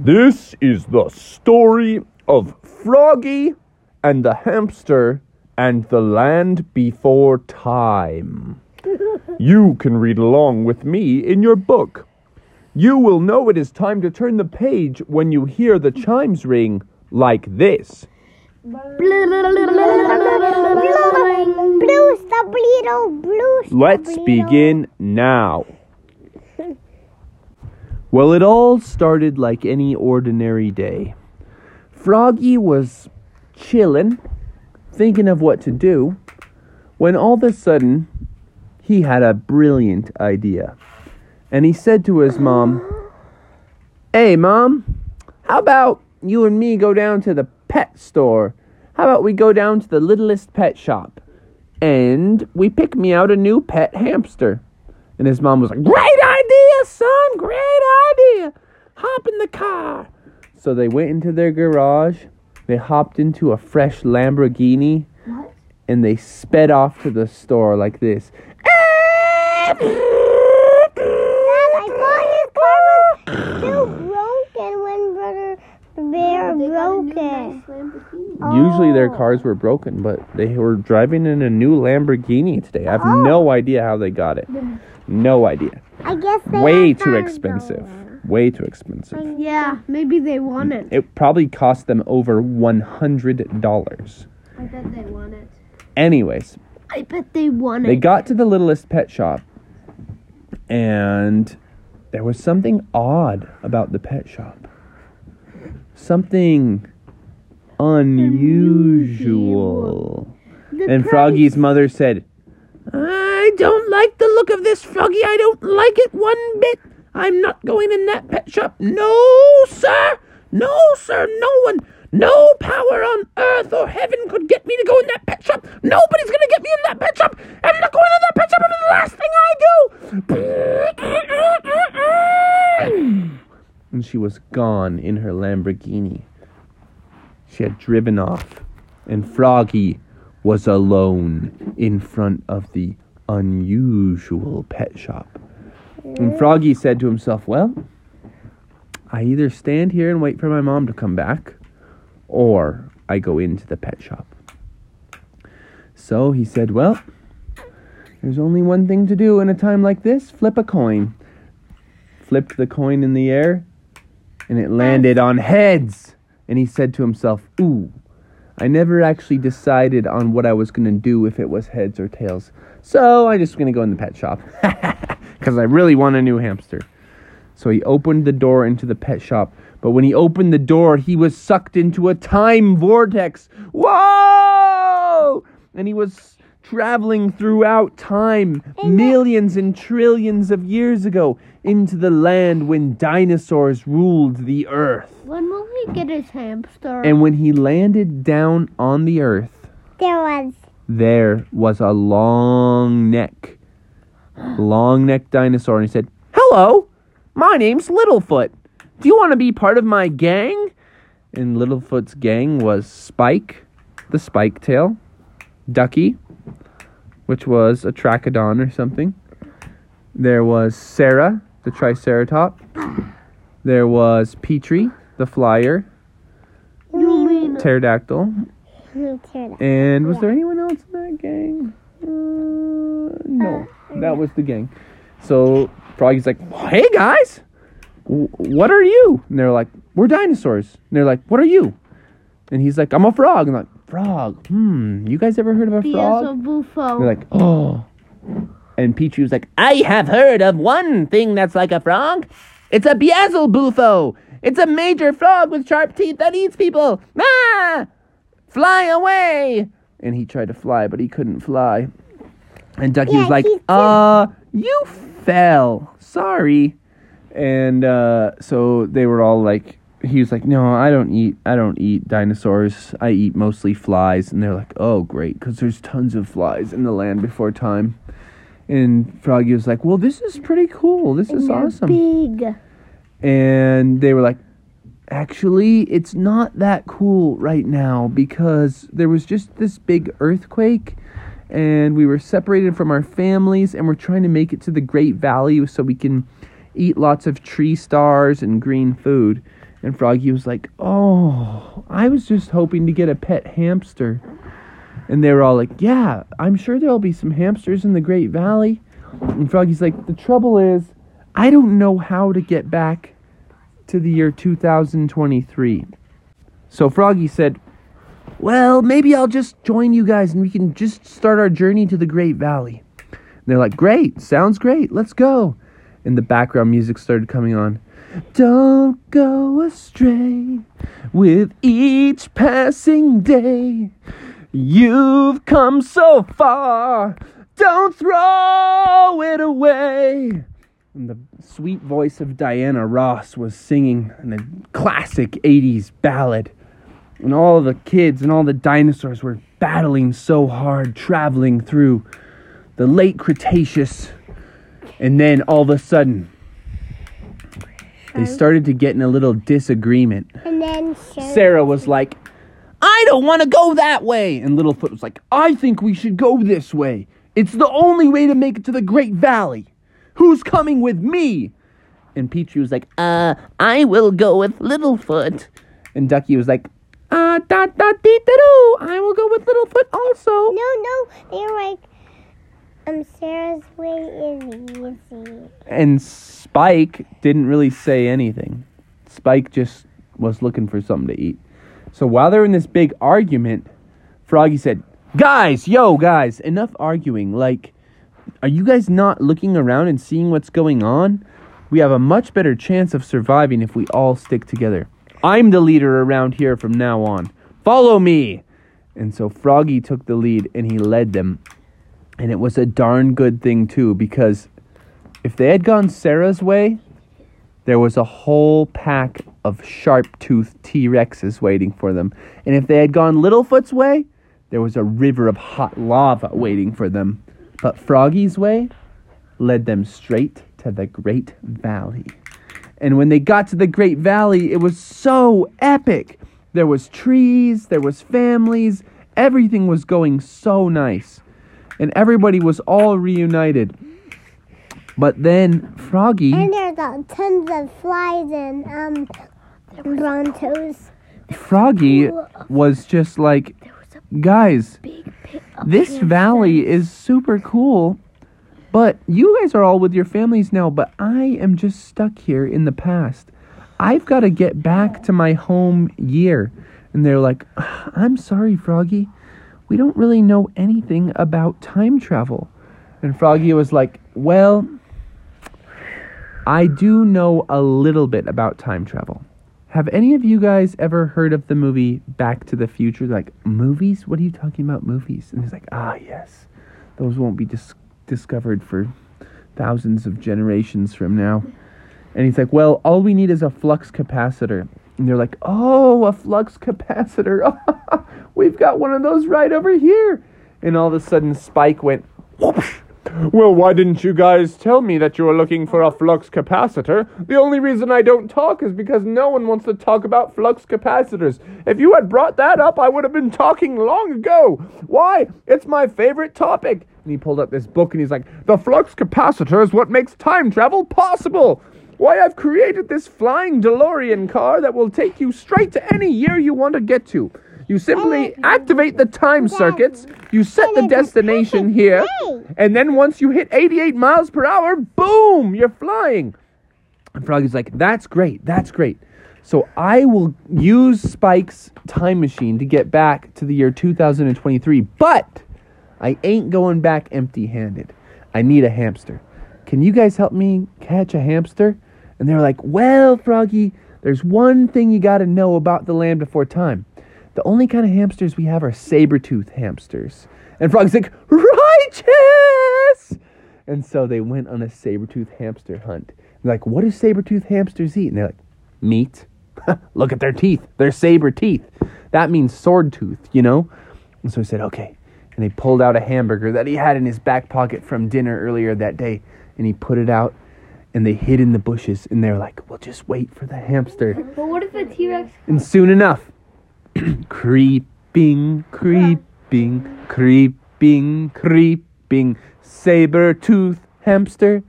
This is the story of Froggy and the hamster and the land before time. You can read along with me in your book. You will know it is time to turn the page when you hear the chimes ring like this. Blue Stablito, blue Let's begin now. Well, it all started like any ordinary day. Froggy was chillin', thinking of what to do, when all of a sudden he had a brilliant idea. And he said to his mom, Hey, mom, how about you and me go down to the pet store? How about we go down to the littlest pet shop? and we pick me out a new pet hamster. And his mom was like, Great idea, son, great idea. Hop in the car. So they went into their garage, they hopped into a fresh Lamborghini, What? and they sped off to the store like this. Dad, I thought his car was still broken when Brother Bear broke it. Usually their Oh. cars were broken, but they were driving in a new Lamborghini today. I have Oh. no idea how they got it. No idea. I guess they Way too expensive. going. Way too expensive. Yeah, maybe they won it. It probably cost them over $100. I bet they won it. Anyways, I bet they won it. they got to the littlest pet shop and there was something odd about the pet shop. Something unusual. The And price- Froggy's mother said, I don't like the look of this, Froggy. I don't like it one bit. I'm not going in that pet shop. No, sir. No, sir. No one. No power on earth or heaven could get me to go in that pet shop. Nobody's going to get me in that pet shop. I'm not going in that pet shop. It's the last thing I do. And she was gone in her Lamborghini. She had driven off, and Froggy was alone in front of the unusual pet shop. And Froggy said to himself, Well, I either stand here and wait for my mom to come back, or I go into the pet shop. So he said, Well, there's only one thing to do in a time like this flip a coin. Flipped the coin in the air, and it landed on heads. And he said to himself, Ooh, I never actually decided on what I was going to do if it was heads or tails. So I'm just going to go in the pet shop. Because I really want a new hamster. So he opened the door into the pet shop. But when he opened the door, he was sucked into a time vortex. Whoa! And he was traveling throughout time, millions and trillions of years ago, into the land when dinosaurs ruled the earth. When will he get his hamster? And when he landed down on the earth, There was. there was a long neck, long neck dinosaur. And he said, Hello, my name's Littlefoot. Do you want to be part of my gang? And Littlefoot's gang was Spike, the spike tail, Ducky, which was a trachodon or something. There was Cera, the triceratop. There was Petrie, the flyer, pterodactyl. And was there anyone else in that gang? Uh, no, that was the gang. So Froggy's like, "Hey guys, what are you?" And they're like, "We're dinosaurs." And they're like, "What are you?" And he's like, "I'm a frog." And like, "Frog? Hmm. You guys ever heard of a frog?" Beelzebufo? They're like, "Oh." And Petrie was like, "I have heard of one thing that's like a frog. It's a Beelzebufo. It's a major frog with sharp teeth that eats people. Ah! Fly away!" And he tried to fly, but he couldn't fly. And Ducky Yeah, was like, "Uh, you fell. Sorry." And uh, so they were all like, he was like, "No, I don't eat. I don't eat dinosaurs. I eat mostly flies." And they're like, "Oh, great, because there's tons of flies in the land before time." And Froggy was like, "Well, this is pretty cool. This is They're awesome." Big. And they were like, actually, it's not that cool right now because there was just this big earthquake and we were separated from our families and we're trying to make it to the Great Valley so we can eat lots of tree stars and green food. And Froggy was like, Oh, I was just hoping to get a pet hamster. And they were all like, Yeah, I'm sure there'll be some hamsters in the Great Valley. And Froggy's like, The trouble is, I don't know how to get back to the year 2023. So Froggy said, Well, maybe I'll just join you guys and we can just start our journey to the Great Valley. And they're like, Great, sounds great, let's go. And the background music started coming on. Don't go astray with each passing day. You've come so far, don't throw it away. And the sweet voice of Diana Ross was singing in a classic 80s ballad. And all the kids and all the dinosaurs were battling so hard, traveling through the late Cretaceous. And then all of a sudden, they started to get in a little disagreement. And then Cera, Cera was like, I don't want to go that way. And Littlefoot was like, I think we should go this way. It's the only way to make it to the Great Valley. Who's coming with me? And Petrie was like, Uh, I will go with Littlefoot. And Ducky was like, Uh, dot dot dee da doo. I will go with Littlefoot also. No, no, they're like, um, Cera's way is easy. And Spike didn't really say anything. Spike just was looking for something to eat. So while they're in this big argument, Froggy said, Guys, yo, guys, enough arguing. Like, are you guys not looking around and seeing what's going on? We have a much better chance of surviving if we all stick together. I'm the leader around here from now on. Follow me! And so Froggy took the lead and he led them. And it was a darn good thing, too, because if they had gone Cera's way, there was a whole pack of sharp toothed T Rexes waiting for them. And if they had gone Littlefoot's way, there was a river of hot lava waiting for them. But Froggy's way led them straight to the Great Valley. And when they got to the Great Valley, it was so epic. There was trees, there was families, everything was going so nice. And everybody was all reunited. But then Froggy And there's tons of flies and um brontos. Froggy was just like, guys, Big pit of this valley is super cool, but you guys are all with your families now, but I am just stuck here in the past. I've got to get back to my home year. And they're like, I'm sorry, Froggy. We don't really know anything about time travel. And Froggy was like, Well, I do know a little bit about time travel. Have any of you guys ever heard of the movie Back to the Future? Like, movies? What are you talking about, movies? And he's like, ah, yes. Those won't be dis- discovered for thousands of generations from now. And he's like, well, all we need is a flux capacitor. And they're like, oh, a flux capacitor. We've got one of those right over here. And all of a sudden, Spike went, whoosh. Well, why didn't you guys tell me that you were looking for a flux capacitor? The only reason I don't talk is because no one wants to talk about flux capacitors. If you had brought that up, I would have been talking long ago. Why? It's my favorite topic. And he pulled up this book and he's like, The flux capacitor is what makes time travel possible. Why, I've created this flying DeLorean car that will take you straight to any year you want to get to. You simply activate the time circuits, you set the destination here, and then once you hit 88 miles per hour, boom, you're flying. And Froggy's like, that's great, that's great. So I will use Spike's time machine to get back to the year 2023, but I ain't going back empty handed. I need a hamster. Can you guys help me catch a hamster? And they're like, well, Froggy, there's one thing you gotta know about the land before time. The only kind of hamsters we have are saber-tooth hamsters. And Frog's like, righteous! And so they went on a saber-tooth hamster hunt. They're like, what do saber-tooth hamsters eat? And they're like, meat. Look at their teeth. They're saber teeth. That means sword tooth, you know? And so he said, okay. And he pulled out a hamburger that he had in his back pocket from dinner earlier that day. And he put it out and they hid in the bushes. And they're like, we'll just wait for the hamster. But what if the T Rex? And soon enough, creeping, creeping, creeping, creeping, saber tooth hamster,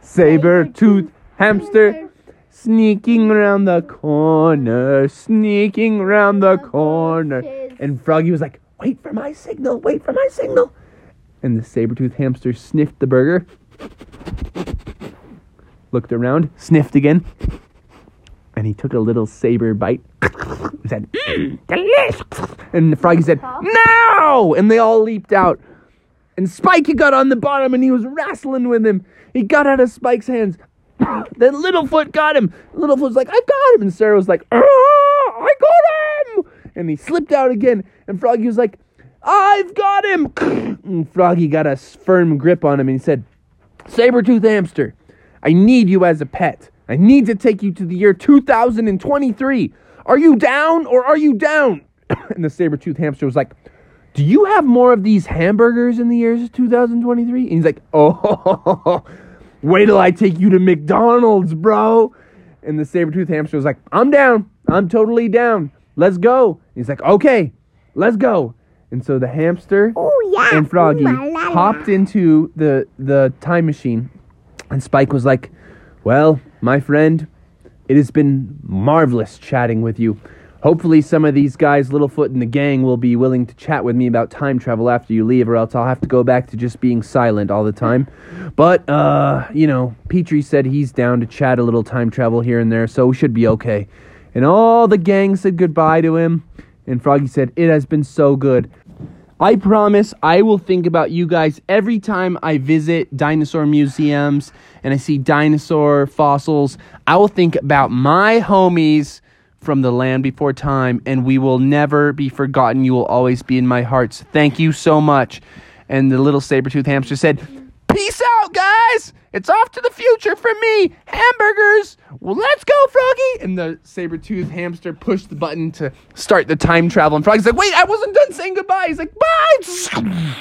saber tooth hamster, sneaking around the corner, sneaking around the corner. And Froggy was like, wait for my signal, wait for my signal. And the saber tooth hamster sniffed the burger, looked around, sniffed again, and he took a little saber bite. He said, "Mm, delicious. And the froggy said, no! And they all leaped out. And Spike he got on the bottom and he was wrestling with him. He got out of Spike's hands. then Littlefoot got him. Littlefoot was like, I got him. And Cera was like, ah, I got him. And he slipped out again. And Froggy was like, I've got him. And Froggy got a firm grip on him and he said, Sabertooth hamster, I need you as a pet. I need to take you to the year 2023. Are you down or are you down? and the saber-toothed hamster was like, Do you have more of these hamburgers in the years 2023? And he's like, Oh, wait till I take you to McDonald's, bro. And the saber-toothed hamster was like, I'm down. I'm totally down. Let's go. He's like, Okay, let's go. And so the hamster Oh yeah. and Froggy Ooh, la, la, la. hopped into the the time machine, and Spike was like, "Well, my friend, it has been marvelous chatting with you. Hopefully, some of these guys, Littlefoot and the gang, will be willing to chat with me about time travel after you leave, or else I'll have to go back to just being silent all the time. But uh, you know, Petrie said he's down to chat a little time travel here and there, so we should be okay." And all the gang said goodbye to him. And Froggy said, It has been so good. I promise I will think about you guys every time I visit dinosaur museums and I see dinosaur fossils. I will think about my homies from the land before time, and we will never be forgotten. You will always be in my hearts. Thank you so much. And the little saber-toothed hamster said, Peace out, guys! It's off to the future for me! Hamburgers! Well, let's go, Froggy! And the saber-toothed hamster pushed the button to start the time travel. And Froggy's like, Wait, I wasn't done saying goodbye! He's like, Bye!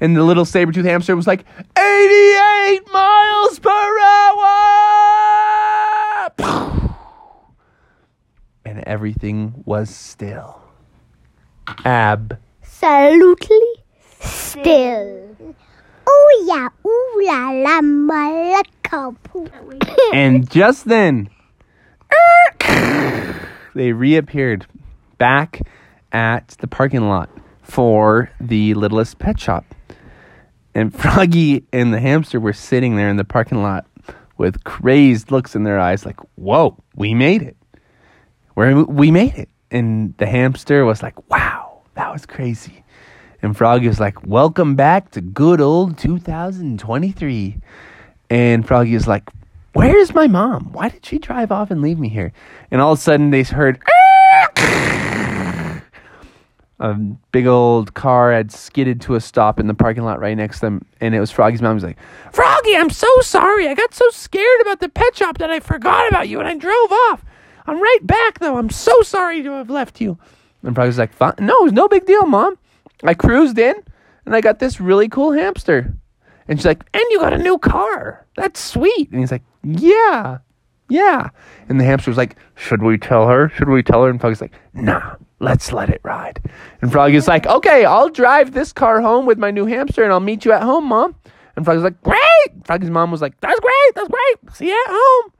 And the little saber-toothed hamster was like, 88 miles per hour! And everything was still. Ab. Absolutely still. Oh yeah. Ooh la la malaka poo. And just then, they reappeared back at the parking lot for the littlest pet shop. And Froggy and the hamster were sitting there in the parking lot with crazed looks in their eyes, like, whoa, we made it. We're, we made it. And the hamster was like, wow, that was crazy. And Froggy was like, welcome back to good old 2023. And Froggy is like, Where's my mom? Why did she drive off and leave me here? And all of a sudden they heard a big old car had skidded to a stop in the parking lot right next to them. And it was Froggy's mom. He was like, Froggy, I'm so sorry. I got so scared about the pet shop that I forgot about you and I drove off. I'm right back though. I'm so sorry to have left you. And Froggy's like, Fine. No, it was no big deal, mom. I cruised in and I got this really cool hamster. And she's like, and you got a new car. That's sweet. And he's like, yeah, yeah. And the hamster was like, should we tell her? Should we tell her? And Froggy's like, nah, let's let it ride. And Froggy's like, okay, I'll drive this car home with my new hamster and I'll meet you at home, mom. And Froggy's like, great. Froggy's mom was like, that's great, that's great. See you at home.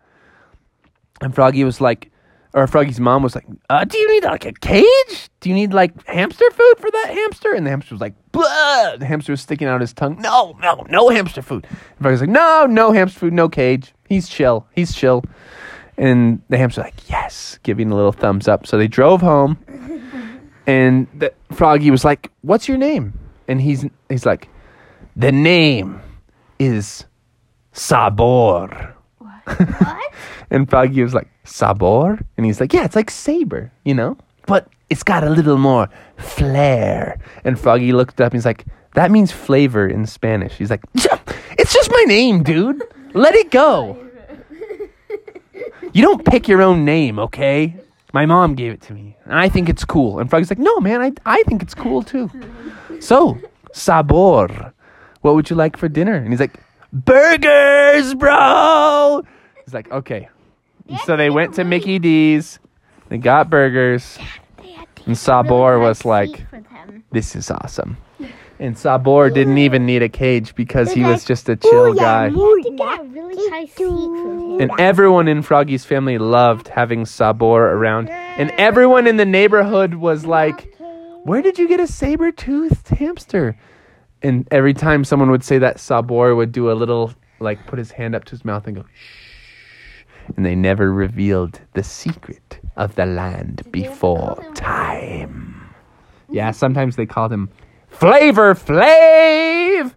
And Froggy was like, or Froggy's mom was like, uh, do you need like a cage? Do you need like hamster food for that hamster? And the hamster was like, Blah! The hamster was sticking out his tongue. No, no, no hamster food. And Froggy's like, no, no hamster food, no cage. He's chill. He's chill. And the hamster's like, yes, giving a little thumbs up. So they drove home. And the Froggy was like, what's your name? And he's he's like, the name is Sabor. What? And Froggy was like, Sabor? And he's like, yeah, it's like saber, you know? But it's got a little more flair. And Froggy looked up and he's like, that means flavor in Spanish. He's like, "Yeah, it's just my name, dude. Let it go. You don't pick your own name, okay? My mom gave it to me. And I think it's cool. And Froggy's like, no, man, I, I think it's cool too. So, Sabor, what would you like for dinner? And he's like, burgers, bro. He's like, okay. So they went to Mickey D's. They got burgers. And Sabor was like, this is awesome. And Sabor didn't even need a cage because he was just a chill guy. You have to get a really high seat from him. And everyone in Froggy's family loved having Sabor around. And everyone in the neighborhood was like, Where did you get a saber toothed hamster? And every time someone would say that, Sabor would do a little, like, put his hand up to his mouth and go, Shh. And they never revealed the secret of the land before time. Yeah, sometimes they called him Flavor Flav.